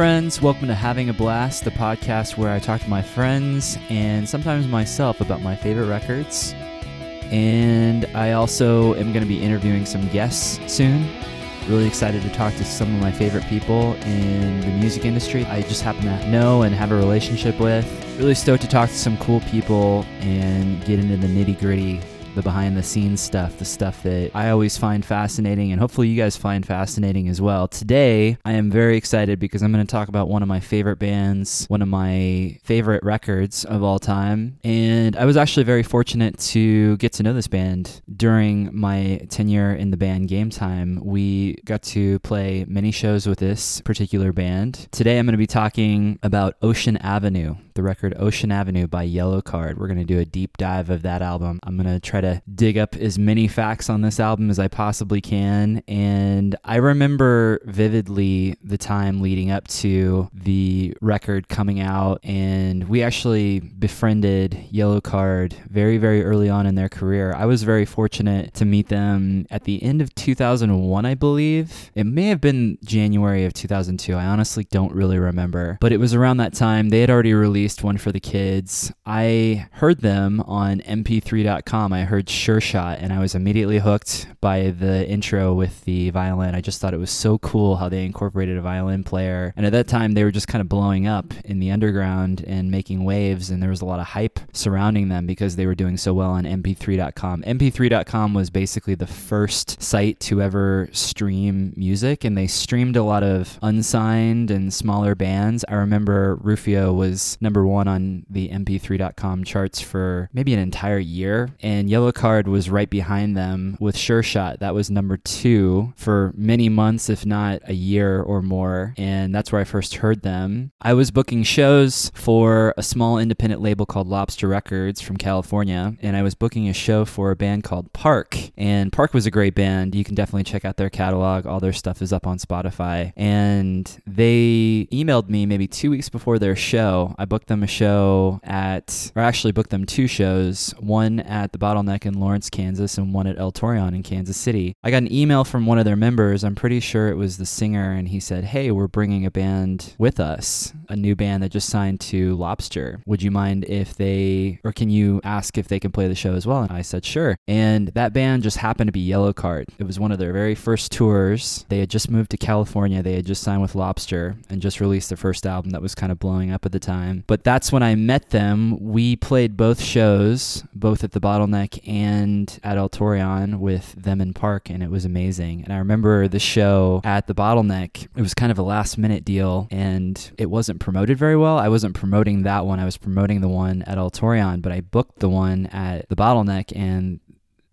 friends. Welcome to Having a Blast, the podcast where I talk to my friends and sometimes myself about my favorite records. And I also am going to be interviewing some guests soon. Really excited to talk to some of my favorite people in the music industry I just happen to know and have a relationship with. Really stoked to talk to some cool people and get into the nitty gritty the behind the scenes stuff, the stuff that I always find fascinating, and hopefully you guys find fascinating as well. Today, I am very excited because I'm going to talk about one of my favorite bands, one of my favorite records of all time. And I was actually very fortunate to get to know this band during my tenure in the band Game Time. We got to play many shows with this particular band. Today, I'm going to be talking about Ocean Avenue the record Ocean Avenue by Yellowcard. We're going to do a deep dive of that album. I'm going to try to dig up as many facts on this album as I possibly can. And I remember vividly the time leading up to the record coming out. And we actually befriended Yellowcard very, very early on in their career. I was very fortunate to meet them at the end of 2001, I believe. It may have been January of 2002. I honestly don't really remember. But it was around that time. They had already released released one for the kids. I heard them on mp3.com. I heard Sure Shot and I was immediately hooked by the intro with the violin. I just thought it was so cool how they incorporated a violin player. And at that time, they were just kind of blowing up in the underground and making waves, and there was a lot of hype surrounding them because they were doing so well on mp3.com. mp3.com was basically the first site to ever stream music, and they streamed a lot of unsigned and smaller bands. I remember Rufio was number one on the mp3.com charts for maybe an entire year. And Yellowcard was right behind them with Sure Shot. That was number two for many months, if not a year or more. And that's where I first heard them. I was booking shows for a small independent label called Lobster Records from California. And I was booking a show for a band called Park. And Park was a great band. You can definitely check out their catalog. All their stuff is up on Spotify. And they emailed me maybe two weeks before their show. I booked them a show at, or actually booked them two shows, one at the Bottleneck in Lawrence, Kansas, and one at El Torreon in Kansas City. I got an email from one of their members. I'm pretty sure it was the singer, and he said, Hey, we're bringing a band with us, a new band that just signed to Lobster. Would you mind if they, or can you ask if they can play the show as well? And I said, Sure. And that band just happened to be Yellow Yellowcard. It was one of their very first tours. They had just moved to California. They had just signed with Lobster and just released their first album that was kind of blowing up at the time. But that's when I met them. We played both shows, both at the Bottleneck and at El Torreon with them in Park, and it was amazing. And I remember the show at the Bottleneck, it was kind of a last minute deal, and it wasn't promoted very well. I wasn't promoting that one, I was promoting the one at El Torreon, but I booked the one at the Bottleneck, and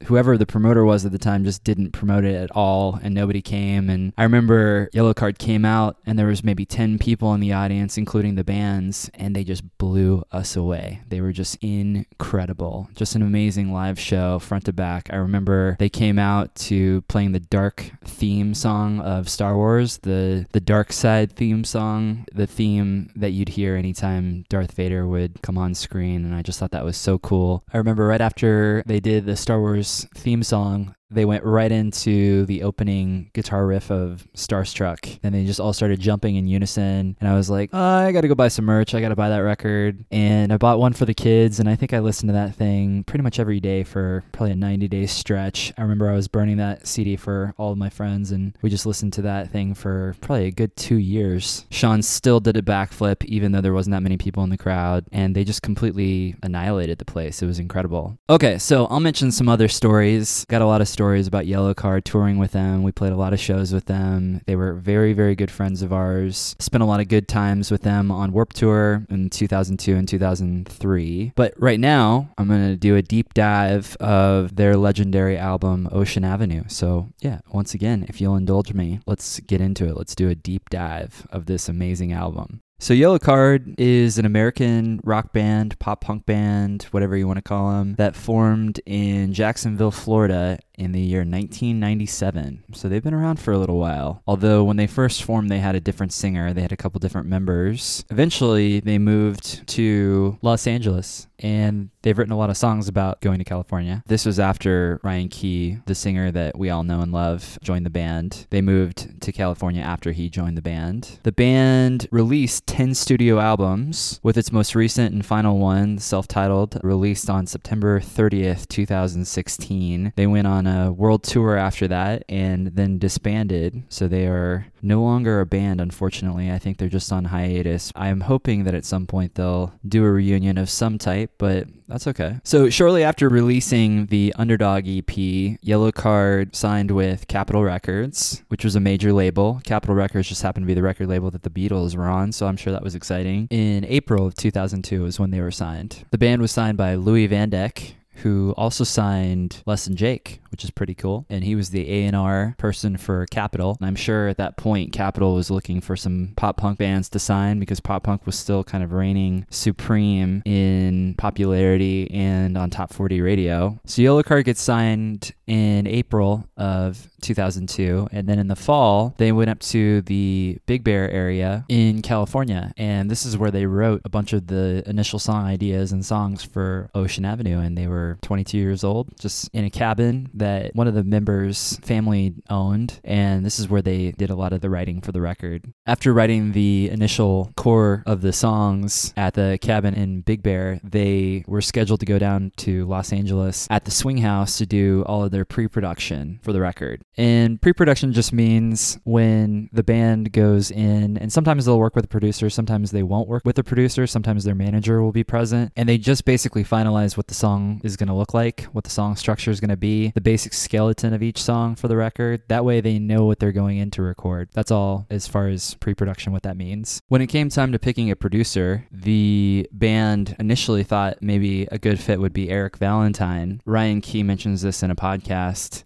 whoever the promoter was at the time just didn't promote it at all and nobody came. And i remember Yellowcard came out and there was maybe 10 people in the audience including the bands and they just blew us away. They were just incredible. Just an amazing live show front to back. I remember they came out to playing the dark theme song of star wars the the dark side theme song the theme that you'd hear anytime darth vader would come on screen and i just thought that was so cool. I remember right after they did the star wars theme song they went right into the opening guitar riff of Starstruck. And they just all started jumping in unison. And I was like, oh, I got to go buy some merch. I got to buy that record. And I bought one for the kids. And I think I listened to that thing pretty much every day for probably a 90 day stretch. I remember I was burning that CD for all of my friends. And we just listened to that thing for probably a good two years. Sean still did a backflip, even though there wasn't that many people in the crowd. And they just completely annihilated the place. It was incredible. Okay, so I'll mention some other stories. Got a lot of stories about Yellow Yellowcard touring with them. We played a lot of shows with them. They were very, very good friends of ours. Spent a lot of good times with them on Warp Tour in 2002 and 2003. But right now, I'm going to do a deep dive of their legendary album, Ocean Avenue. So, yeah, once again, if you'll indulge me, let's get into it. Let's do a deep dive of this amazing album. So Yellowcard is an American rock band, pop punk band, whatever you want to call them, that formed in Jacksonville, Florida in the year 1997. So they've been around for a little while. Although when they first formed, they had a different singer, they had a couple different members. Eventually, they moved to Los Angeles and they've written a lot of songs about going to California. This was after Ryan Key, the singer that we all know and love, joined the band. They moved to California after he joined the band. The band released 10 studio albums, with its most recent and final one, self titled, released on September 30th, 2016. They went on a world tour after that and then disbanded. So they are no longer a band, unfortunately. I think they're just on hiatus. I'm hoping that at some point they'll do a reunion of some type, but that's okay. So, shortly after releasing the Underdog EP, Yellowcard signed with Capitol Records, which was a major label. Capitol Records just happened to be the record label that the Beatles were on, so I'm sure that was exciting. In April of 2002 is when they were signed. The band was signed by Louis Van Dijk, who also signed Less Than Jake, which is pretty cool. And he was the A&R person for Capitol. And I'm sure at that point Capitol was looking for some pop punk bands to sign because pop punk was still kind of reigning supreme in popularity and on top 40 radio. So Yellowcard gets signed in April of 2002 and then in the fall they went up to the Big Bear area in California and this is where they wrote a bunch of the initial song ideas and songs for Ocean Avenue and they were 22 years old just in a cabin that one of the members' family owned, and this is where they did a lot of the writing for the record. After writing the initial core of the songs at the cabin in Big Bear, they were scheduled to go down to Los Angeles at the Swing House to do all of their pre production for the record. And pre production just means when the band goes in, and sometimes they'll work with a producer, sometimes they won't work with a producer, sometimes their manager will be present, and they just basically finalize what the song is going to look like, what the song structure is going to be, the basic skeleton of each song for the record. That way they know what they're going in to record. That's all as far as pre production, what that means. When it came time to picking a producer, the band initially thought maybe a good fit would be Eric Valentine. Ryan Key mentions this in a podcast.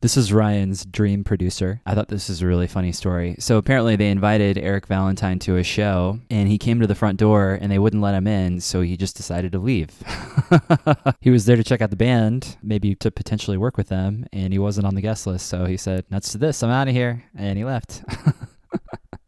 This is Ryan's dream producer. I thought this is a really funny story. So apparently they invited Eric Valentine to a show and he came to the front door and they wouldn't let him in, so he just decided to leave. he was there to check out the band, maybe to potentially work with them, and he wasn't on the guest list. So he said, Nuts to this, I'm out of here. And he left.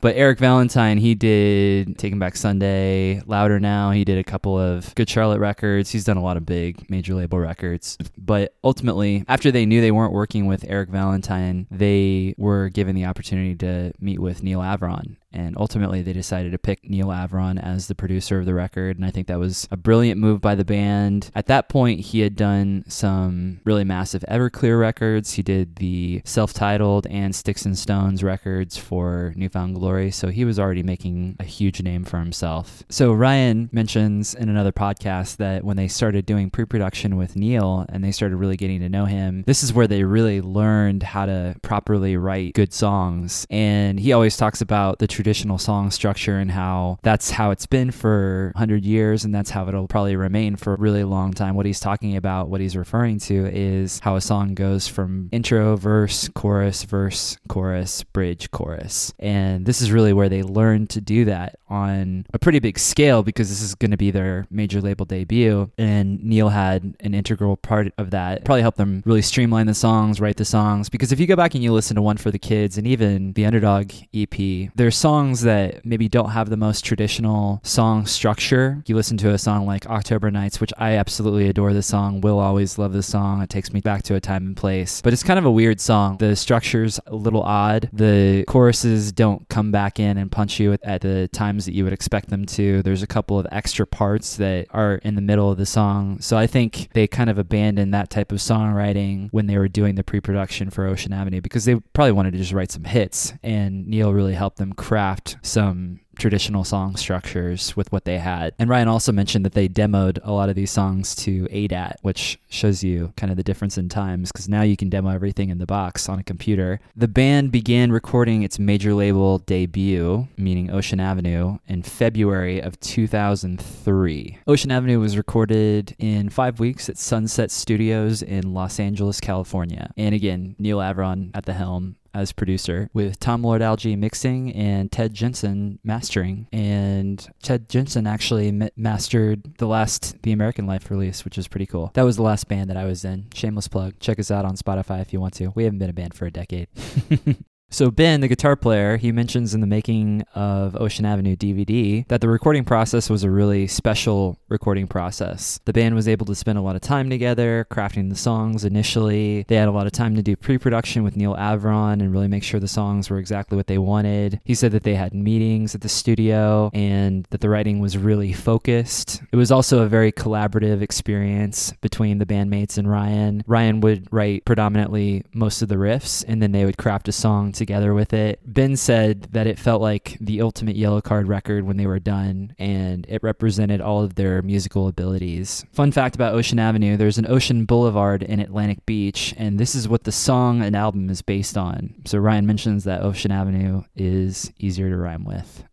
But Eric Valentine, he did Taking Back Sunday, Louder Now. He did a couple of Good Charlotte records. He's done a lot of big major label records. But ultimately, after they knew they weren't working with Eric Valentine, they were given the opportunity to meet with Neal Avron. And ultimately, they decided to pick Neal Avron as the producer of the record. And I think that was a brilliant move by the band. At that point, he had done some really massive Everclear records. He did the self titled and Sticks and Stones records for New Found Glory. So he was already making a huge name for himself. So Ryan mentions in another podcast that when they started doing pre production with Neal and they started really getting to know him, this is where they really learned how to properly write good songs. And he always talks about the traditional song structure and how that's how it's been for 100 years and that's how it'll probably remain for a really long time. What he's talking about, what he's referring to is how a song goes from intro, verse, chorus, verse, chorus, bridge, chorus. And this is really where they learned to do that on a pretty big scale because this is going to be their major label debut. And Neal had an integral part of that. Probably helped them really streamline the songs, write the songs. Because if you go back and you listen to One for the Kids and even the Underdog EP, there's songs songs that maybe don't have the most traditional song structure. You listen to a song like October Nights, which I absolutely adore the song, will always love the song. It takes me back to a time and place. But it's kind of a weird song. The structure's a little odd. The choruses don't come back in and punch you at the times that you would expect them to. There's a couple of extra parts that are in the middle of the song. So I think they kind of abandoned that type of songwriting when they were doing the pre production for Ocean Avenue because they probably wanted to just write some hits. And Neal really helped them craft craft some traditional song structures with what they had. And Ryan also mentioned that they demoed a lot of these songs to ADAT, which shows you kind of the difference in times because now you can demo everything in the box on a computer. The band began recording its major label debut, meaning Ocean Avenue, in February of 2003. Ocean Avenue was recorded in five weeks at Sunset Studios in Los Angeles, California. And again, Neal Avron at the helm as producer, with Tom Lord Alge mixing and Ted Jensen mastering. And Ted Jensen actually mi- mastered the last The American Life release, which is pretty cool. That was the last band that I was in. Shameless plug. Check us out on Spotify if you want to. We haven't been a band for a decade. So Ben, the guitar player, he mentions in the making of Ocean Avenue DVD that the recording process was a really special recording process. The band was able to spend a lot of time together crafting the songs initially. They had a lot of time to do pre-production with Neal Avron and really make sure the songs were exactly what they wanted. He said that they had meetings at the studio and that the writing was really focused. It was also a very collaborative experience between the bandmates and Ryan. Ryan would write predominantly most of the riffs and then they would craft a song together with it. Ben said that it felt like the ultimate Yellowcard record when they were done, and it represented all of their musical abilities. Fun fact about Ocean Avenue there's an Ocean Boulevard in Atlantic Beach, and this is what the song and album is based on. So Ryan mentions that Ocean Avenue is easier to rhyme with.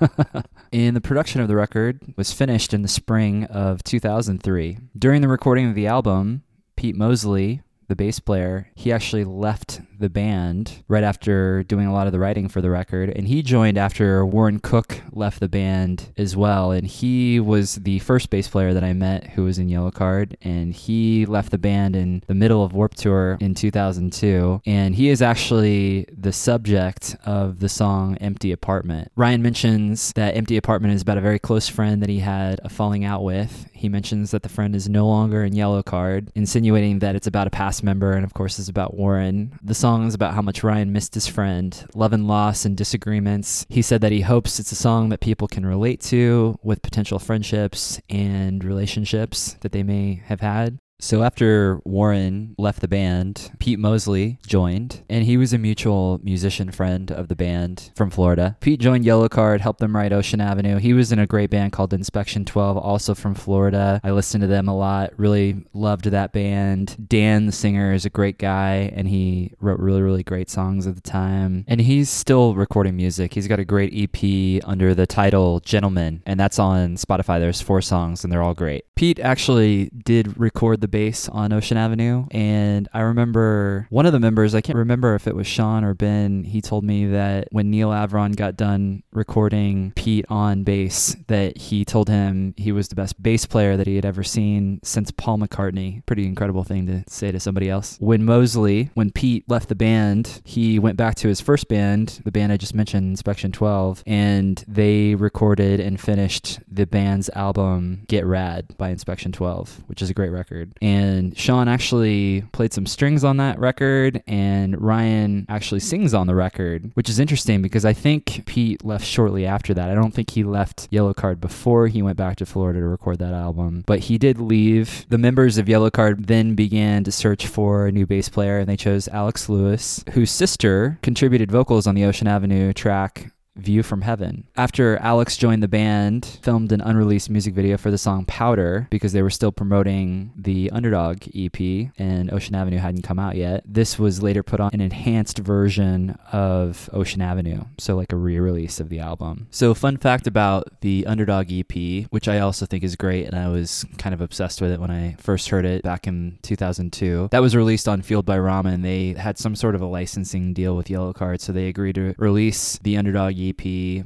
And the production of the record was finished in the spring of 2003. During the recording of the album, Pete Mosely, the bass player, he actually left the band right after doing a lot of the writing for the record. And he joined after Warren Cooke left the band as well. And he was the first bass player that I met who was in Yellowcard. And he left the band in the middle of Warp Tour in 2002. And he is actually the subject of the song Empty Apartment. Ryan mentions that Empty Apartment is about a very close friend that he had a falling out with. He mentions that the friend is no longer in Yellowcard, insinuating that it's about a past member. And of course, it's about Warren. The song songs about how much Ryan missed his friend, love and loss and disagreements. He said that he hopes it's a song that people can relate to with potential friendships and relationships that they may have had. So after Warren left the band, Pete Mosely joined, and he was a mutual musician friend of the band from Florida. Pete joined Yellowcard, helped them write Ocean Avenue. He was in a great band called Inspection 12, also from Florida. I listened to them a lot, really loved that band. Dan, the singer, is a great guy, and he wrote really, really great songs at the time. And he's still recording music. He's got a great EP under the title Gentleman, and that's on Spotify. There's four songs, and they're all great. Pete actually did record the bass on Ocean Avenue. And I remember one of the members, I can't remember if it was Sean or Ben, he told me that when Neal Avron got done recording Pete on bass, that he told him he was the best bass player that he had ever seen since Paul McCartney. Pretty incredible thing to say to somebody else. When Mosely, when Pete left the band, he went back to his first band, the band I just mentioned, Inspection 12, and they recorded and finished the band's album Get Rad by Inspection 12, which is a great record. And Sean actually played some strings on that record, and Ryan actually sings on the record, which is interesting because I think Pete left shortly after that. I don't think he left Yellowcard before he went back to Florida to record that album, but he did leave. The members of Yellowcard then began to search for a new bass player, and they chose Alex Lewis, whose sister contributed vocals on the Ocean Avenue track View from Heaven. After Alex joined the band, filmed an unreleased music video for the song Powder because they were still promoting the Underdog EP and Ocean Avenue hadn't come out yet. This was later put on an enhanced version of Ocean Avenue, so like a re-release of the album. So fun fact about the Underdog EP, which I also think is great and I was kind of obsessed with it when I first heard it back in 2002. That was released on Fueled by Ramen. They had some sort of a licensing deal with Yellowcard, so they agreed to release the Underdog EP.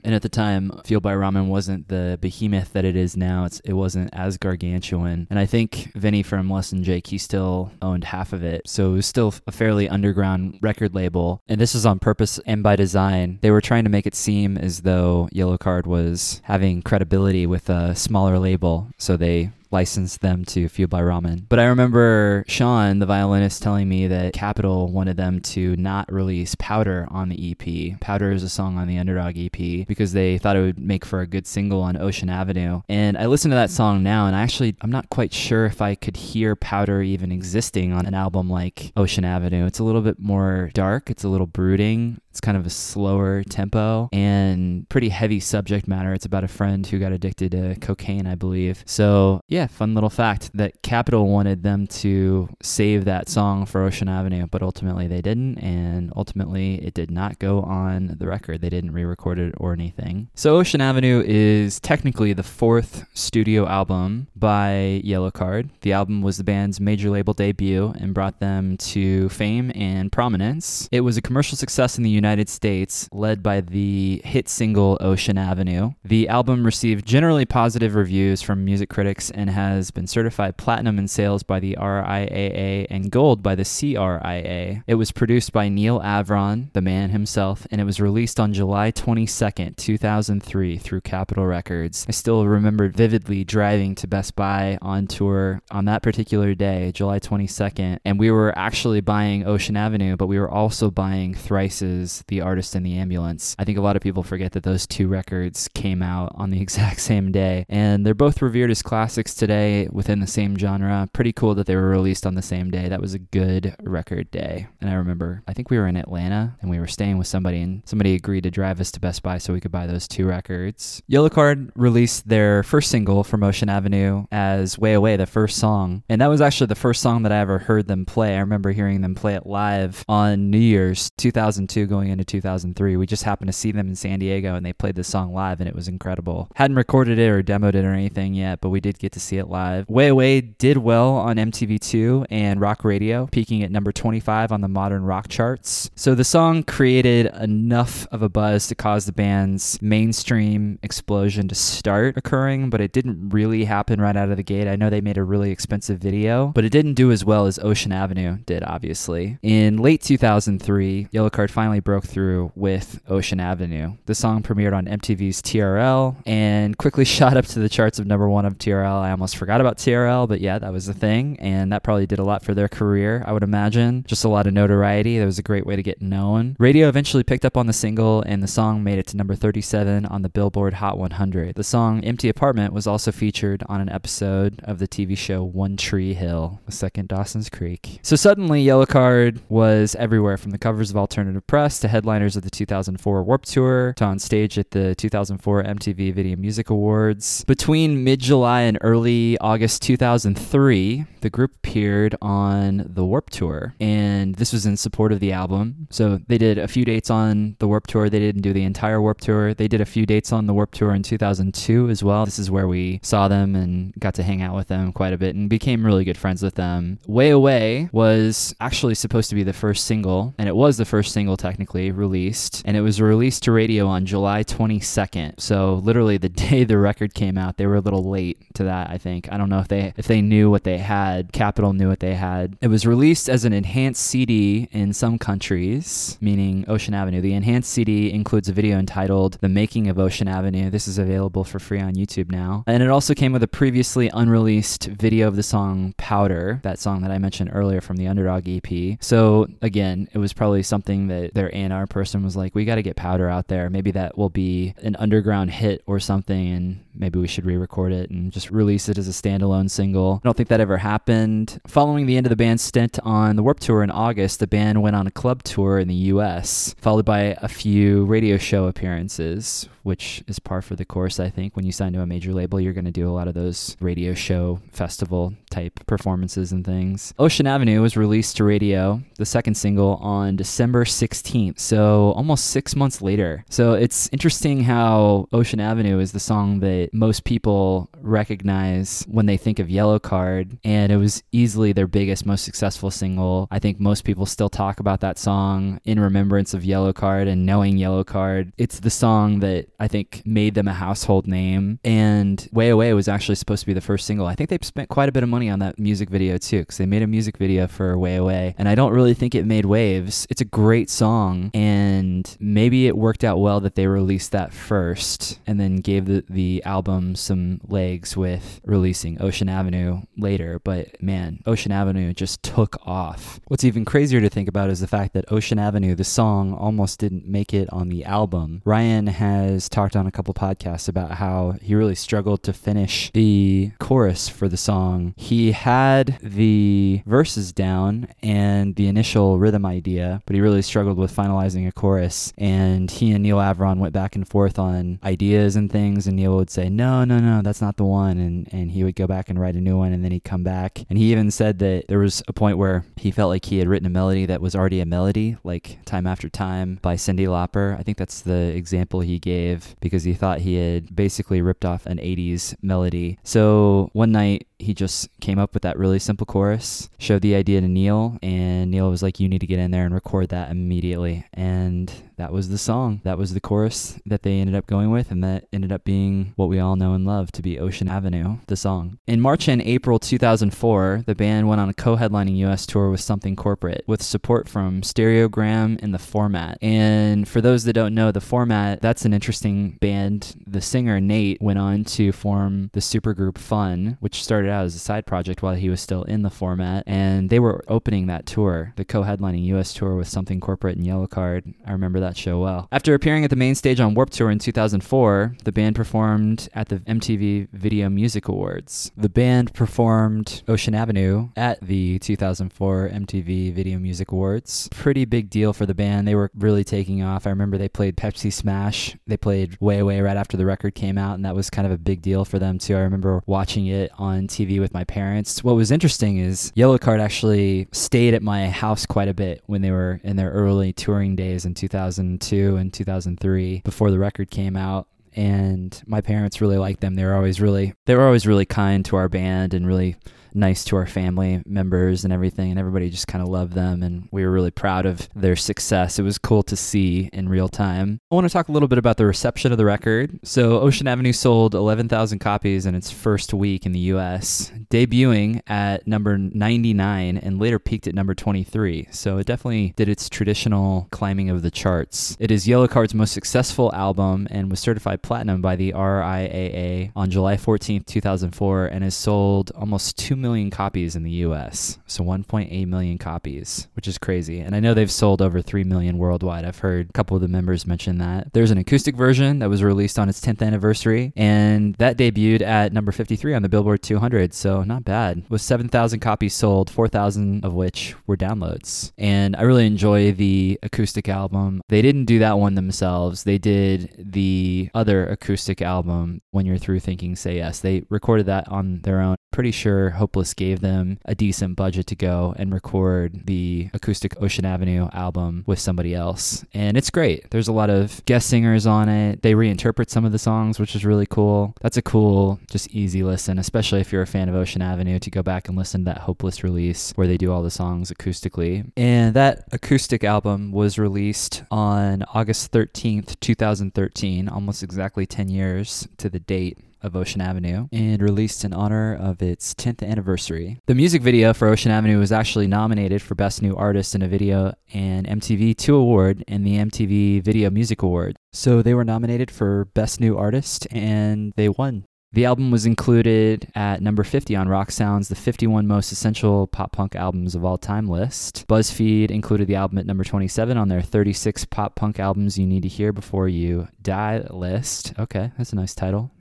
And at the time, Fueled by Ramen wasn't the behemoth that it is now. It's, it wasn't as gargantuan. And I think Vinny from Less Jake, he still owned half of it. So it was still a fairly underground record label. And this was on purpose and by design. They were trying to make it seem as though Yellowcard was having credibility with a smaller label. So they licensed them to Fueled by Ramen. But I remember Sean, the violinist, telling me that Capitol wanted them to not release Powder on the EP. Powder is a song on the Underdog EP because they thought it would make for a good single on Ocean Avenue. And I listen to that song now, and I actually, I'm not quite sure if I could hear Powder even existing on an album like Ocean Avenue. It's a little bit more dark, it's a little brooding. It's kind of a slower tempo and pretty heavy subject matter. It's about a friend who got addicted to cocaine, I believe. So, yeah, yeah, fun little fact that Capitol wanted them to save that song for Ocean Avenue, but ultimately they didn't, and ultimately it did not go on the record. They didn't re record it or anything. So Ocean Avenue is technically the fourth studio album by Yellowcard. The album was the band's major label debut and brought them to fame and prominence. It was a commercial success in the United States, led by the hit single Ocean Avenue. The album received generally positive reviews from music critics and has been certified platinum in sales by the RIAA and gold by the CRIA. It was produced by Neal Avron, the man himself, and it was released on July 22nd, 2003 through Capitol Records. I still remember vividly driving to Best Buy on tour on that particular day, July 22nd, and we were actually buying Ocean Avenue, but we were also buying Thrice's The Artist in the Ambulance. I think a lot of people forget that those two records came out on the exact same day, and they're both revered as classics today within the same genre. Pretty cool that they were released on the same day. That was a good record day. And I remember, I think we were in Atlanta and we were staying with somebody, and somebody agreed to drive us to Best Buy so we could buy those two records. Yellowcard released their first single from Ocean Avenue as Way Away, the first song. And that was actually the first song that I ever heard them play. I remember hearing them play it live on New Year's 2002 going into 2003. We just happened to see them in San Diego and they played the song live and it was incredible. Hadn't recorded it or demoed it or anything yet, but we did get to see it live. Way Away did well on MTV2 and rock radio, peaking at number 25 on the modern rock charts. So the song created enough of a buzz to cause the band's mainstream explosion to start occurring, but it didn't really happen right out of the gate. I know they made a really expensive video, but it didn't do as well as Ocean Avenue did, obviously. In late 2003, Yellowcard finally broke through with Ocean Avenue. The song premiered on MTV's TRL and quickly shot up to the charts of number one of TRL. I almost forgot about TRL, but yeah, that was the thing, and that probably did a lot for their career, I would imagine. Just a lot of notoriety. That was a great way to get known. Radio eventually picked up on the single, and the song made it to number 37 on the Billboard Hot 100. The song Empty Apartment was also featured on an episode of the TV show One Tree Hill, the second Dawson's Creek. So suddenly, Yellowcard was everywhere from the covers of alternative press to headliners of the 2004 Warp Tour to on stage at the 2004 MTV Video Music Awards. Between mid July and early August 2003, the group appeared on the Warp Tour, and this was in support of the album. So they did a few dates on the Warp Tour. They didn't do the entire Warp Tour. They did a few dates on the Warp Tour in 2002 as well. This is where we saw them and got to hang out with them quite a bit and became really good friends with them. Way Away was actually supposed to be the first single, and it was the first single technically released, and it was released to radio on July 22nd. So literally the day the record came out, they were a little late to that, I think. I don't know if they if they knew what they had. Capitol knew what they had. It was released as an enhanced CD in some countries, meaning Ocean Avenue. The enhanced CD includes a video entitled The Making of Ocean Avenue. This is available for free on YouTube now. And it also came with a previously unreleased video of the song Powder, that song that I mentioned earlier from the Underdog EP. So again, it was probably something that their A&R person was like, we got to get Powder out there. Maybe that will be an underground hit or something and maybe we should re-record it and just release it as a standalone single. I don't think that ever happened. Following the end of the band's stint on the Warp Tour in August, the band went on a club tour in the US, followed by a few radio show appearances, which is par for the course, I think. When you sign to a major label, you're going to do a lot of those radio show festival type performances and things. Ocean Avenue was released to radio, the second single, on December 16th, so almost six months later. So it's interesting how Ocean Avenue is the song that most people recognize when they think of Yellowcard, and it was easily their biggest, most successful single. I think most people still talk about that song in remembrance of Yellowcard and knowing Yellowcard. It's the song that I think made them a household name, and Way Away was actually supposed to be the first single. I think they spent quite a bit of money on that music video too, because they made a music video for Way Away, and I don't really think it made waves. It's a great song, and maybe it worked out well that they released that first and then gave the, the album some legs with releasing Ocean Avenue later. But man, Ocean Avenue just took off. What's even crazier to think about is the fact that Ocean Avenue, the song, almost didn't make it on the album. Ryan has talked on a couple podcasts about how he really struggled to finish the chorus for the song. He had the verses down and the initial rhythm idea, but he really struggled with finalizing a chorus. And he and Neal Avron went back and forth on ideas and things. And Neal would say, say, no, no, no, that's not the one. And, and he would go back and write a new one. And then he'd come back. And he even said that there was a point where he felt like he had written a melody that was already a melody, like Time After Time by Cyndi Lauper. I think that's the example he gave because he thought he had basically ripped off an 80s melody. So one night, he just came up with that really simple chorus, showed the idea to Neal, and Neal was like, You need to get in there and record that immediately. And that was the song. That was the chorus that they ended up going with, and that ended up being what we all know and love to be Ocean Avenue, the song. In March and April 2004, the band went on a co headlining US tour with Something Corporate with support from Steriogram and The Format. And for those that don't know, The Format, that's an interesting band. The singer, Nate, went on to form the supergroup Fun, which started out as a side project while he was still in The Format. And they were opening that tour, the co headlining US tour with Something Corporate and Yellowcard. I remember that show well. After appearing at the main stage on Warp Tour in 2004, the band performed at the MTV Video Music Awards. The band performed Ocean Avenue at the 2004 MTV Video Music Awards. Pretty big deal for the band. They were really taking off. I remember they played Pepsi Smash. They played Way Away right after the record came out, and that was kind of a big deal for them too. I remember watching it on TV with my parents. What was interesting is Yellowcard actually stayed at my house quite a bit when they were in their early touring days in 2002 and 2003 before the record came out and my parents really liked them. They were always really they were always really kind to our band and really nice to our family members and everything, and everybody just kind of loved them, and we were really proud of their success. It was cool to see in real time. I want to talk a little bit about the reception of the record. So, Ocean Avenue sold 11,000 copies in its first week in the US, debuting at number 99 and later peaked at number 23. So, it definitely did its traditional climbing of the charts. It is Yellowcard's most successful album and was certified platinum by the RIAA on July 14th, 2004, and has sold almost 2 million copies in the US. So 1.8 million copies, which is crazy. And I know they've sold over 3 million worldwide. I've heard a couple of the members mention that. There's an acoustic version that was released on its 10th anniversary, and that debuted at number 53 on the Billboard 200. So not bad. With 7,000 copies sold, 4,000 of which were downloads. And I really enjoy the acoustic album. They didn't do that one themselves. They did the other acoustic album, When You're Through Thinking Say Yes. They recorded that on their own. Pretty sure Gave them a decent budget to go and record the acoustic Ocean Avenue album with somebody else. And it's great. There's a lot of guest singers on it. They reinterpret some of the songs, which is really cool. That's a cool, just easy listen, especially if you're a fan of Ocean Avenue to go back and listen to that Hopeless release where they do all the songs acoustically. And that acoustic album was released on August 13th, 2013, almost exactly 10 years to the date of Ocean Avenue and released in honor of its 10th anniversary. The music video for Ocean Avenue was actually nominated for Best New Artist in a Video and MTV 2 Award in the MTV Video Music Award. So they were nominated for Best New Artist and they won. The album was included at number 50 on Rock Sound's The 51 Most Essential Pop Punk Albums of All Time list. BuzzFeed included the album at number 27 on their 36 pop punk albums you need to hear before you die list. Okay, that's a nice title.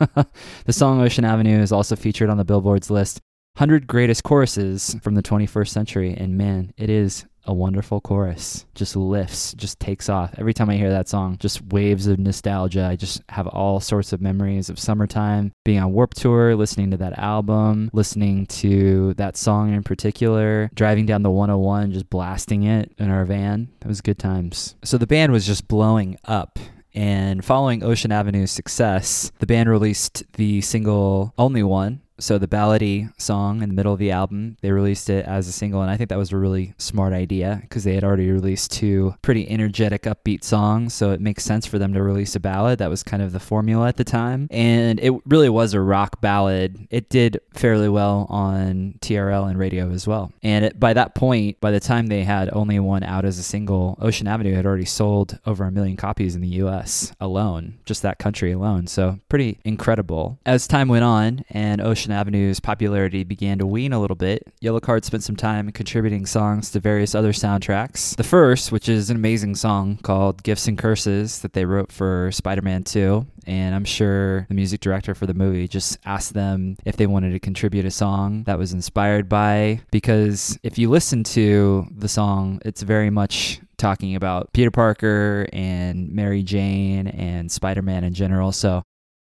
the song Ocean Avenue is also featured on the Billboard's list 100 Greatest Choruses from the 21st Century, and man, it is a wonderful chorus. Just lifts, just takes off. Every time I hear that song, just waves of nostalgia. I just have all sorts of memories of summertime, being on Warped Tour, listening to that album, listening to that song in particular, driving down the 101, just blasting it in our van. That was good times. So the band was just blowing up. And following Ocean Avenue's success, the band released the single Only One so the ballady song in the middle of the album they released it as a single and i think that was a really smart idea because they had already released two pretty energetic upbeat songs so it makes sense for them to release a ballad. That was kind of the formula at the time. And it really was a rock ballad. It did fairly well on trl and radio as well. And it, by that point by the time they had only one out as a single ocean avenue had already sold over a million copies in the us alone just that country alone. So pretty incredible. As time went on and ocean Ocean Avenue's popularity began to wane a little bit, Yellowcard spent some time contributing songs to various other soundtracks. The first, which is an amazing song called Gifts and Curses that they wrote for Spider Man 2, and I'm sure the music director for the movie just asked them if they wanted to contribute a song that was inspired by, because if you listen to the song, it's very much talking about Peter Parker and Mary Jane and Spider Man in general. So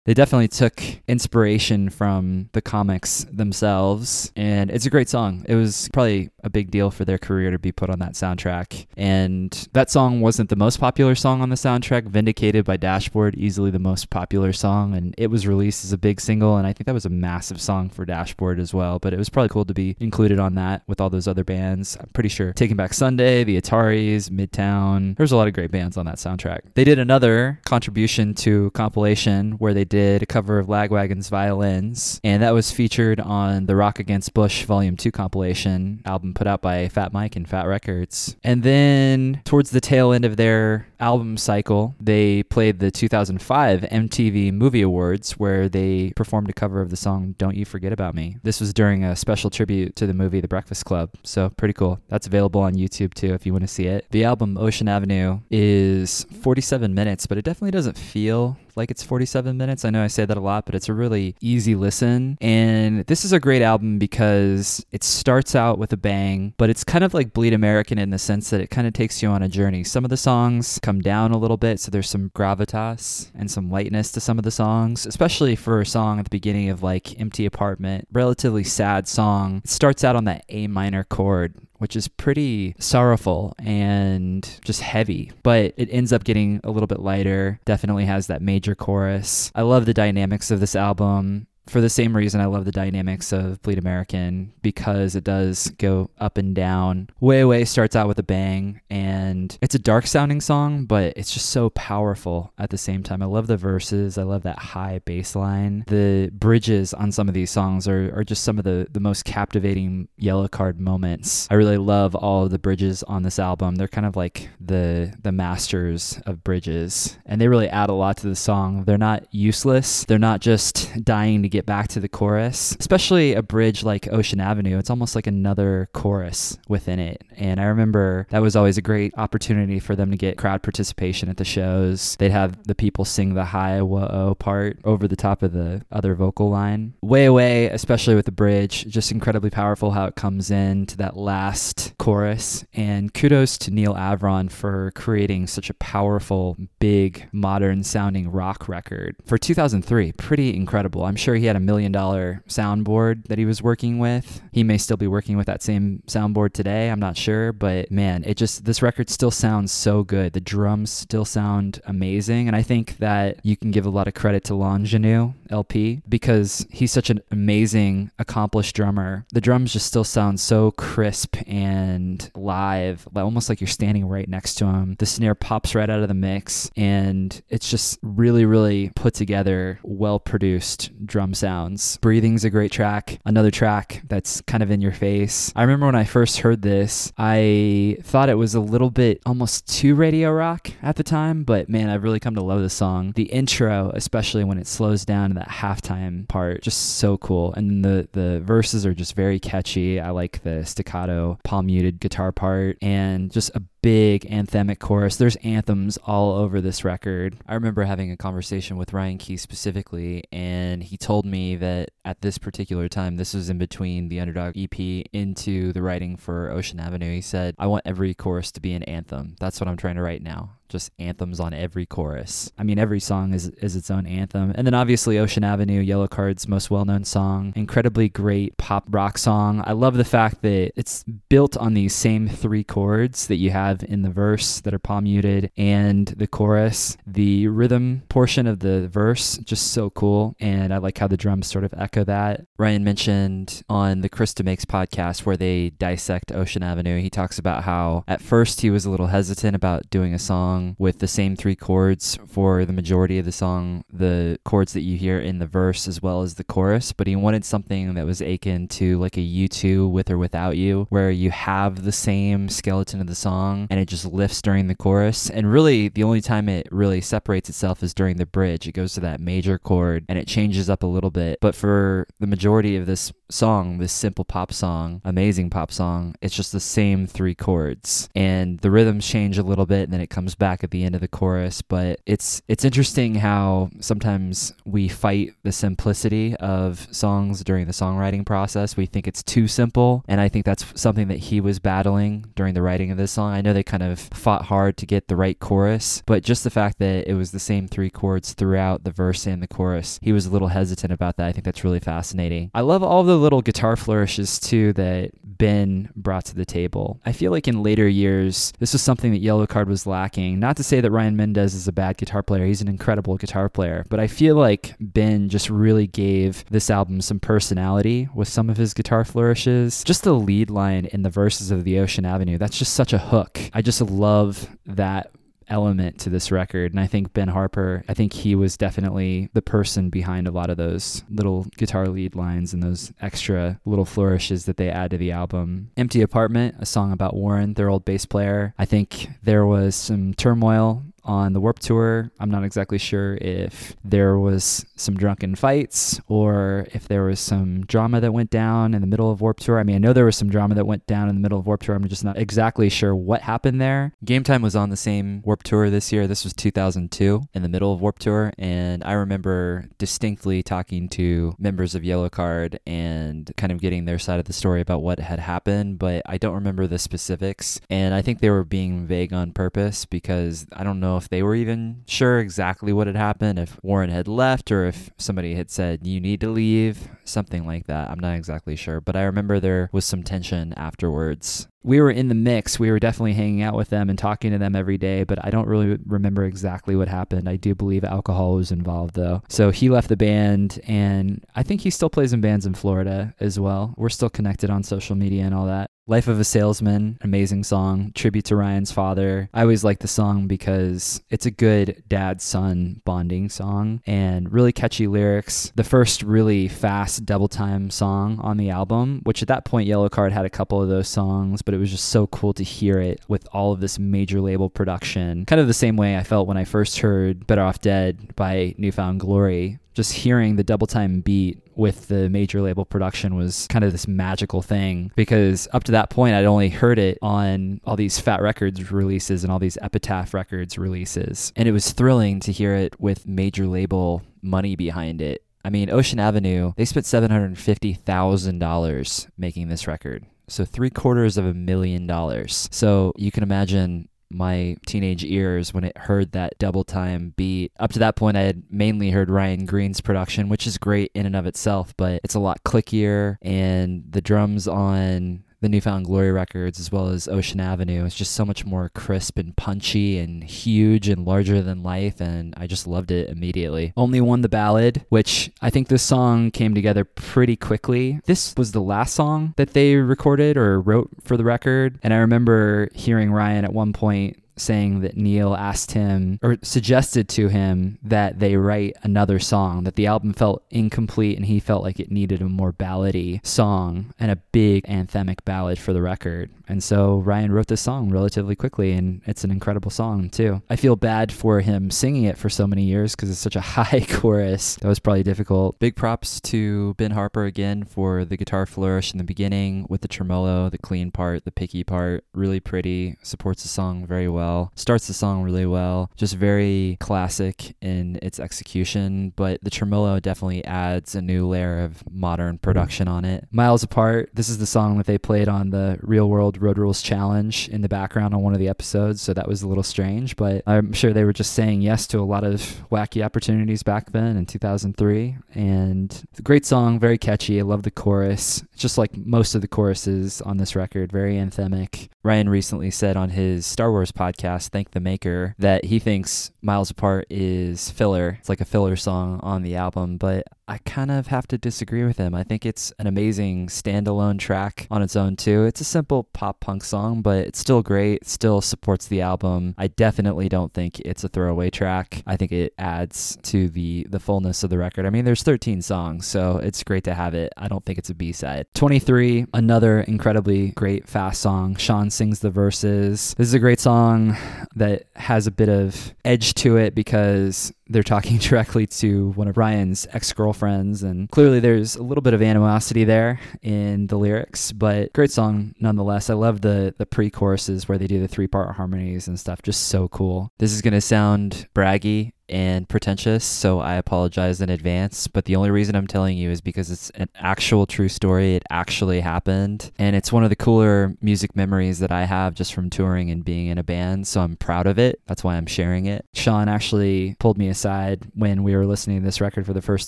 They definitely took inspiration from the comics themselves, and it's a great song. It was probably a big deal for their career to be put on that soundtrack. And that song wasn't the most popular song on the soundtrack, Vindicated by Dashboard, easily the most popular song, and it was released as a big single, and I think that was a massive song for Dashboard as well, but it was probably cool to be included on that with all those other bands. I'm pretty sure Taking Back Sunday, the Ataris, Midtown, there's a lot of great bands on that soundtrack. They did another contribution to compilation where they did a cover of Lagwagon's Violins, and that was featured on the Rock Against Bush Volume 2 compilation album put out by Fat Mike and Fat Records. And then towards the tail end of their album cycle, they played the 2005 MTV Movie Awards where they performed a cover of the song Don't You Forget About Me. This was during a special tribute to the movie The Breakfast Club. So pretty cool. That's available on YouTube too if you want to see it. The album Ocean Avenue is 47 minutes, but it definitely doesn't feel like it's 47 minutes. I know I say that a lot, but it's a really easy listen. And this is a great album because it starts out with a bang, but it's kind of like Bleed American in the sense that it kind of takes you on a journey. Some of the songs come down a little bit, so there's some gravitas and some lightness to some of the songs, especially for a song at the beginning of like Empty Apartment, relatively sad song. It starts out on that A minor chord which is pretty sorrowful and just heavy, but it ends up getting a little bit lighter. Definitely has that major chorus. I love the dynamics of this album for the same reason I love the dynamics of Bleed American because it does go up and down. Way Away starts out with a bang and it's a dark sounding song, but it's just so powerful at the same time. I love the verses, I love that high bass line. The bridges on some of these songs are, are just some of the, the most captivating Yellowcard moments. I really love all of the bridges on this album. They're kind of like the the masters of bridges and they really add a lot to the song. They're not useless. They're not just dying to get back to the chorus, especially a bridge like Ocean Avenue. It's almost like another chorus within it. And I remember that was always a great opportunity for them to get crowd participation at the shows. They'd have the people sing the high whoa part over the top of the other vocal line. Way Away, especially with the bridge, just incredibly powerful how it comes in to that last chorus. And kudos to Neal Avron for creating such a powerful, big, modern sounding rock record. For 2003, pretty incredible. I'm sure he he had a million dollar soundboard that he was working with. He may still be working with that same soundboard today. I'm not sure, but man, it just, this record still sounds so good. The drums still sound amazing. And I think that you can give a lot of credit to Longineu LP because he's such an amazing, accomplished drummer. The drums just still sound so crisp and live, almost like you're standing right next to him. The snare pops right out of the mix, and it's just really, really put together, well produced drum sounds. Breathing's a great track, another track that's kind of in your face. I remember when I first heard this, I thought it was a little bit almost too radio rock at the time, but man, I've really come to love this song. The intro, especially when it slows down to that halftime part, just so cool. And the the verses are just very catchy. I like the staccato, palm muted guitar part, and just a big anthemic chorus. There's anthems all over this record. I remember having a conversation with Ryan Key specifically, and he told me that at this particular time, this was in between the Underdog EP into the writing for Ocean Avenue. He said, I want every chorus to be an anthem. That's what I'm trying to write now just anthems on every chorus. I mean, every song is, is its own anthem. And then obviously Ocean Avenue, Yellowcard's most well known song. Incredibly great pop rock song. I love the fact that it's built on these same three chords that you have in the verse that are palm muted and the chorus. The rhythm portion of the verse, just so cool. And I like how the drums sort of echo that. Ryan mentioned on the Krista Makes podcast where they dissect Ocean Avenue, he talks about how at first he was a little hesitant about doing a song song with the same three chords for the majority of the song, the chords that you hear in the verse as well as the chorus, but he wanted something that was akin to like a U2 with or without you, where you have the same skeleton of the song and it just lifts during the chorus. And really, the only time it really separates itself is during the bridge. It goes to that major chord and it changes up a little bit. But for the majority of this song, this simple pop song, amazing pop song. It's just the same three chords, and the rhythms change a little bit, and then it comes back at the end of the chorus. But it's it's interesting how sometimes we fight the simplicity of songs during the songwriting process. We think it's too simple, and I think that's something that he was battling during the writing of this song. I know they kind of fought hard to get the right chorus, but just the fact that it was the same three chords throughout the verse and the chorus, he was a little hesitant about that. I think that's really fascinating. I love all the little guitar flourishes too that Ben brought to the table. I feel like in later years, this was something that Yellowcard was lacking. Not to say that Ryan Mendez is a bad guitar player, he's an incredible guitar player, but I feel like Ben just really gave this album some personality with some of his guitar flourishes. Just the lead line in the verses of The Ocean Avenue, that's just such a hook. I just love that element to this record. And I think Ben Harper, I think he was definitely the person behind a lot of those little guitar lead lines and those extra little flourishes that they add to the album. Empty Apartment, a song about Warren, their old bass player. I think there was some turmoil on the Warp Tour. I'm not exactly sure if there was some drunken fights or if there was some drama that went down in the middle of Warp Tour. I mean, I know there was some drama that went down in the middle of Warp Tour. I'm just not exactly sure what happened there. Game Time was on the same Warp Tour this year. This was 2002 in the middle of Warp Tour. And I remember distinctly talking to members of Yellowcard and kind of getting their side of the story about what had happened, but I don't remember the specifics. And I think they were being vague on purpose because I don't know if they were even sure exactly what had happened, if Warren had left or if somebody had said, you need to leave, something like that. I'm not exactly sure, but I remember there was some tension afterwards we were in the mix. We were definitely hanging out with them and talking to them every day, but I don't really remember exactly what happened. I do believe alcohol was involved though. So he left the band and I think he still plays in bands in Florida as well. We're still connected on social media and all that. Life of a Salesman, amazing song, tribute to Ryan's father. I always like the song because it's a good dad son bonding song and really catchy lyrics. The first really fast double time song on the album, which at that point Yellowcard had a couple of those songs, but it was just so cool to hear it with all of this major label production. Kind of the same way I felt when I first heard Better Off Dead by New Found Glory just hearing the double time beat with the major label production was kind of this magical thing because up to that point I'd only heard it on all these Fat Records releases and all these Epitaph Records releases. And it was thrilling to hear it with major label money behind it. I mean, Ocean Avenue, they spent $750,000 making this record. So three quarters of a million dollars. So you can imagine my teenage ears when it heard that double time beat. Up to that point, I had mainly heard Ryan Greene's production, which is great in and of itself, but it's a lot clickier, and the drums on the New Found Glory records as well as Ocean Avenue. It's just so much more crisp and punchy and huge and larger than life, and I just loved it immediately. Only One the Ballad, which I think this song came together pretty quickly. This was the last song that they recorded or wrote for the record, and I remember hearing Ryan at one point saying that Neal asked him or suggested to him that they write another song, that the album felt incomplete and he felt like it needed a more ballady song and a big anthemic ballad for the record. And so Ryan wrote this song relatively quickly and it's an incredible song too. I feel bad for him singing it for so many years because it's such a high chorus. That was probably difficult. Big props to Ben Harper again for the guitar flourish in the beginning with the tremolo, the clean part, the picky part. Really pretty, supports the song very well starts the song really well, just very classic in its execution, but the tremolo definitely adds a new layer of modern production on it. Miles Apart, this is the song that they played on the Real World Road Rules Challenge in the background on one of the episodes, so that was a little strange, but I'm sure they were just saying yes to a lot of wacky opportunities back then in 2003. And great song, very catchy. I love the chorus, just like most of the choruses on this record, very anthemic. Ryan recently said on his Star Wars podcast, Thank the Maker, that he thinks Miles Apart is filler. It's like a filler song on the album, but I kind of have to disagree with him. I think it's an amazing standalone track on its own, too. It's a simple pop punk song, but it's still great. It still supports the album. I definitely don't think it's a throwaway track. I think it adds to the, the fullness of the record. I mean, there's 13 songs, so it's great to have it. I don't think it's a B side. 23, another incredibly great fast song. Sean sings the verses. This is a great song that has a bit of edge to it because they're talking directly to one of Ryan's ex girlfriends, and clearly there's a little bit of animosity there in the lyrics, but great song nonetheless. I love the the pre choruses where they do the three part harmonies and stuff, just so cool. This is gonna sound braggy and pretentious, so I apologize in advance. But the only reason I'm telling you is because it's an actual true story. It actually happened. And it's one of the cooler music memories that I have just from touring and being in a band. So I'm proud of it. That's why I'm sharing it. Sean actually pulled me aside when we were listening to this record for the first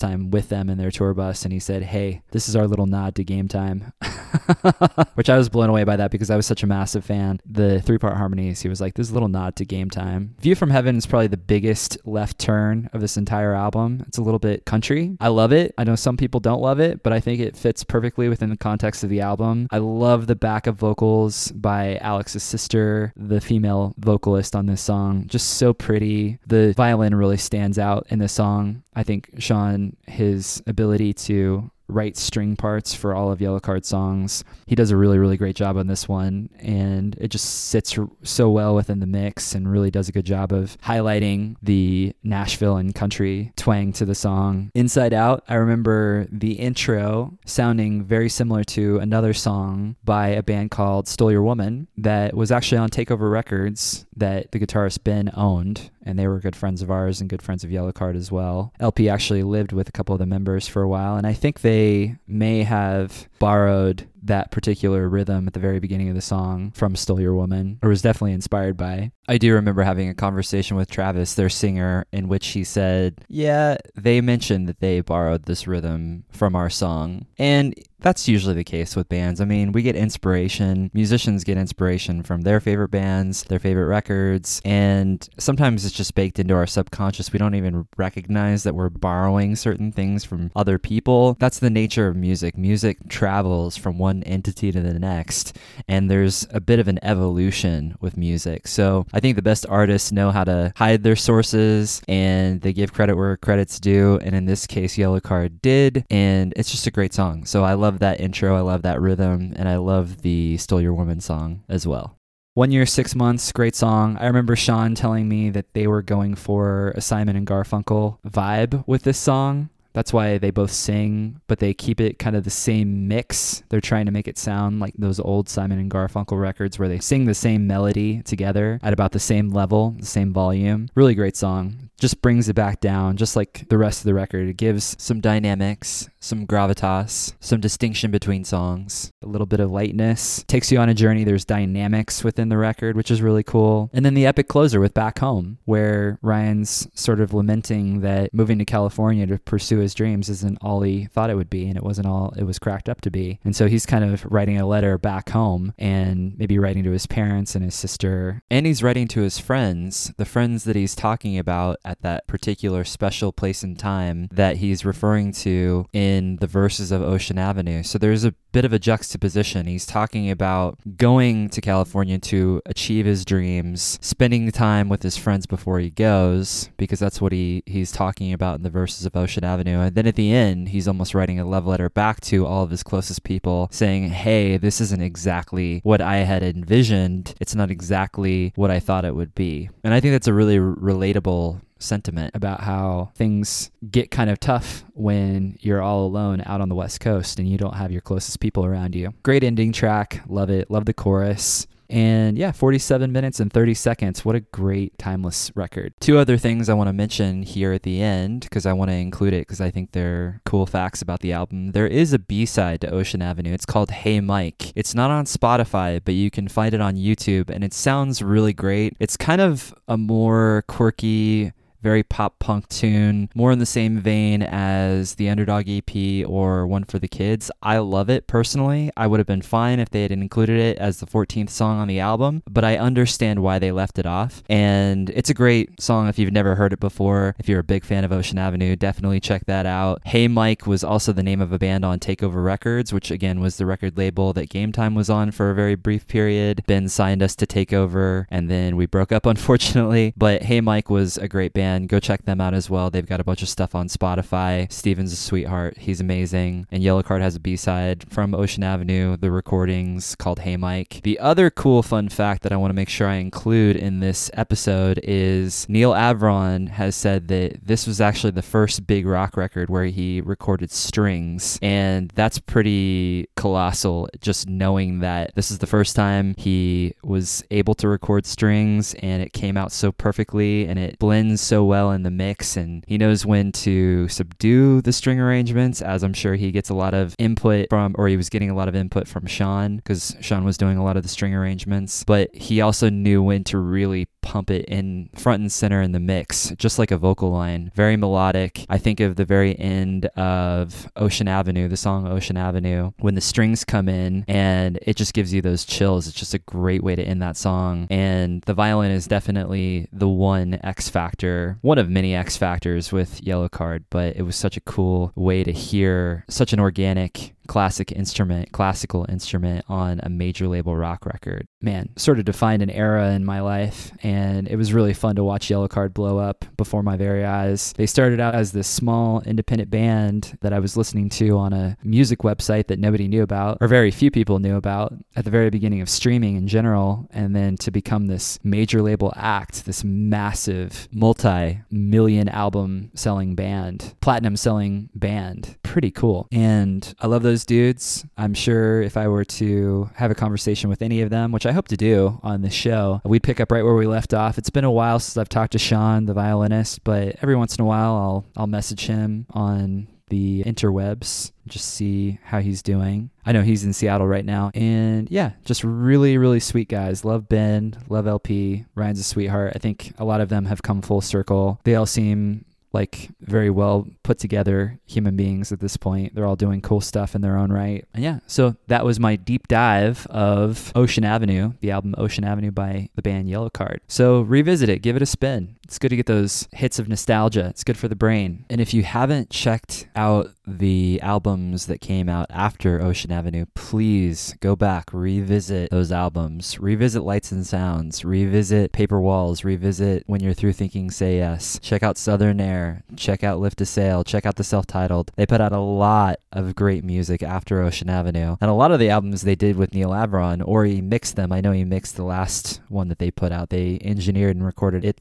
time with them in their tour bus. And he said, Hey, this is our little nod to game time. Which I was blown away by that because I was such a massive fan. The three part harmonies, he was like, This is a little nod to game time. View from Heaven is probably the biggest left left turn of this entire album. It's a little bit country. I love it. I know some people don't love it, but I think it fits perfectly within the context of the album. I love the backup vocals by Alex's sister, the female vocalist on this song. Just so pretty. The violin really stands out in the song. I think Sean, his ability to write string parts for all of Yellow Yellowcard songs. He does a really, really great job on this one, and it just sits so well within the mix and really does a good job of highlighting the Nashville and country twang to the song. Inside Out, I remember the intro sounding very similar to another song by a band called Stole Your Woman that was actually on Takeover Records that the guitarist Ben owned and they were good friends of ours and good friends of Yellowcard as well. LP actually lived with a couple of the members for a while, and I think they may have borrowed that particular rhythm at the very beginning of the song from Stole Your Woman, or was definitely inspired by. I do remember having a conversation with Travis, their singer, in which he said, Yeah, they mentioned that they borrowed this rhythm from our song. And that's usually the case with bands. I mean, we get inspiration, musicians get inspiration from their favorite bands, their favorite records, and sometimes it's just baked into our subconscious. We don't even recognize that we're borrowing certain things from other people. That's the nature of music. Music travels from one entity to the next, and there's a bit of an evolution with music. So I think the best artists know how to hide their sources and they give credit where credit's due. And in this case, Yellowcard did, and it's just a great song. So I love that intro. I love that rhythm. And I love the Stole Your Woman song as well. One Year, Six Months, great song. I remember Sean telling me that they were going for a Simon and Garfunkel vibe with this song. That's why they both sing, but they keep it kind of the same mix. They're trying to make it sound like those old Simon and Garfunkel records where they sing the same melody together at about the same level, the same volume. Really great song. Just brings it back down, just like the rest of the record. It gives some dynamics, some gravitas, some distinction between songs, a little bit of lightness. Takes you on a journey. There's dynamics within the record, which is really cool. And then the epic closer with Back Home, where Ryan's sort of lamenting that moving to California to pursue his dreams isn't all he thought it would be, and it wasn't all it was cracked up to be. And so he's kind of writing a letter back home and maybe writing to his parents and his sister. And he's writing to his friends, the friends that he's talking about at that particular special place and time that he's referring to in the verses of Ocean Avenue. So there's a bit of a juxtaposition. He's talking about going to California to achieve his dreams, spending time with his friends before he goes, because that's what he, he's talking about in the verses of Ocean Avenue. And then at the end, he's almost writing a love letter back to all of his closest people saying, Hey, this isn't exactly what I had envisioned. It's not exactly what I thought it would be. And I think that's a really relatable sentiment about how things get kind of tough when you're all alone out on the West Coast and you don't have your closest people around you. Great ending track. Love it. Love the chorus. And yeah, 47 minutes and 30 seconds. What a great timeless record. Two other things I want to mention here at the end because I want to include it because I think they're cool facts about the album. There is a B side to Ocean Avenue. It's called Hey Mike. It's not on Spotify, but you can find it on YouTube and it sounds really great. It's kind of a more quirky, very pop punk tune, more in the same vein as the Underdog EP or One for the Kids. I love it personally. I would have been fine if they had included it as the 14th song on the album, but I understand why they left it off. And it's a great song if you've never heard it before. If you're a big fan of Ocean Avenue, definitely check that out. Hey Mike was also the name of a band on Takeover Records, which again was the record label that Game Time was on for a very brief period. Ben signed us to Takeover, and then we broke up unfortunately. But Hey Mike was a great band band. Go check them out as well. They've got a bunch of stuff on Spotify. Steven's a sweetheart. He's amazing. And Yellowcard has a B side from Ocean Avenue, the recordings called Hey Mike. The other cool fun fact that I want to make sure I include in this episode is Neal Avron has said that this was actually the first big rock record where he recorded strings. And that's pretty colossal just knowing that this is the first time he was able to record strings and it came out so perfectly and it blends so well in the mix and he knows when to subdue the string arrangements as I'm sure he gets a lot of input from or he was getting a lot of input from Sean because Sean was doing a lot of the string arrangements. But he also knew when to really pump it in front and center in the mix just like a vocal line. Very melodic. I think of the very end of Ocean Avenue the song Ocean Avenue when the strings come in and it just gives you those chills. It's just a great way to end that song. And the violin is definitely the one X factor one of many X factors with Yellowcard, but it was such a cool way to hear such an organic classic instrument, classical instrument on a major label rock record. Man, sort of defined an era in my life, and it was really fun to watch Yellowcard blow up before my very eyes. They started out as this small independent band that I was listening to on a music website that nobody knew about, or very few people knew about at the very beginning of streaming in general, and then to become this major label act, this massive multi million album selling band, platinum selling band. Pretty cool. And I love those those dudes. I'm sure if I were to have a conversation with any of them, which I hope to do on this show, we'd pick up right where we left off. It's been a while since I've talked to Sean, the violinist, but every once in a while I'll I'll message him on the interwebs, just see how he's doing. I know he's in Seattle right now. And yeah, just really, really sweet guys. Love Ben, love LP. Ryan's a sweetheart. I think a lot of them have come full circle. They all seem like very well put together human beings at this point. They're all doing cool stuff in their own right. And yeah, so that was my deep dive of Ocean Avenue, the album Ocean Avenue by the band Yellowcard. So revisit it, give it a spin. It's good to get those hits of nostalgia. It's good for the brain. And if you haven't checked out the albums that came out after Ocean Avenue, please go back, revisit those albums, revisit Lights and Sounds, revisit Paper Walls, revisit When You're Through Thinking Say Yes. Check out Southern Air, check out Lift a Sail, check out the self titled. They put out a lot of great music after Ocean Avenue. And a lot of the albums they did with Neal Avron, or he mixed them. I know he mixed the last one that they put out. They engineered and recorded it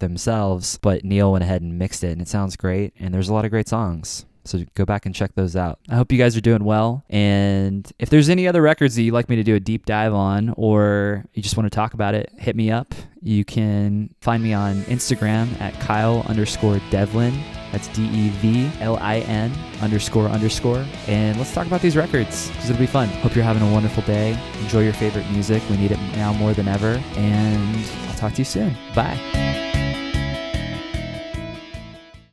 themselves, but Neal went ahead and mixed it, and it sounds great. And there's a lot of great songs. So go back and check those out. I hope you guys are doing well. And if there's any other records that you'd like me to do a deep dive on or you just want to talk about it, hit me up. You can find me on Instagram at Kyle underscore Devlin. That's D E V L I N underscore underscore. And let's talk about these records because it'll be fun. Hope you're having a wonderful day. Enjoy your favorite music. We need it now more than ever. And I'll talk to you soon. Bye.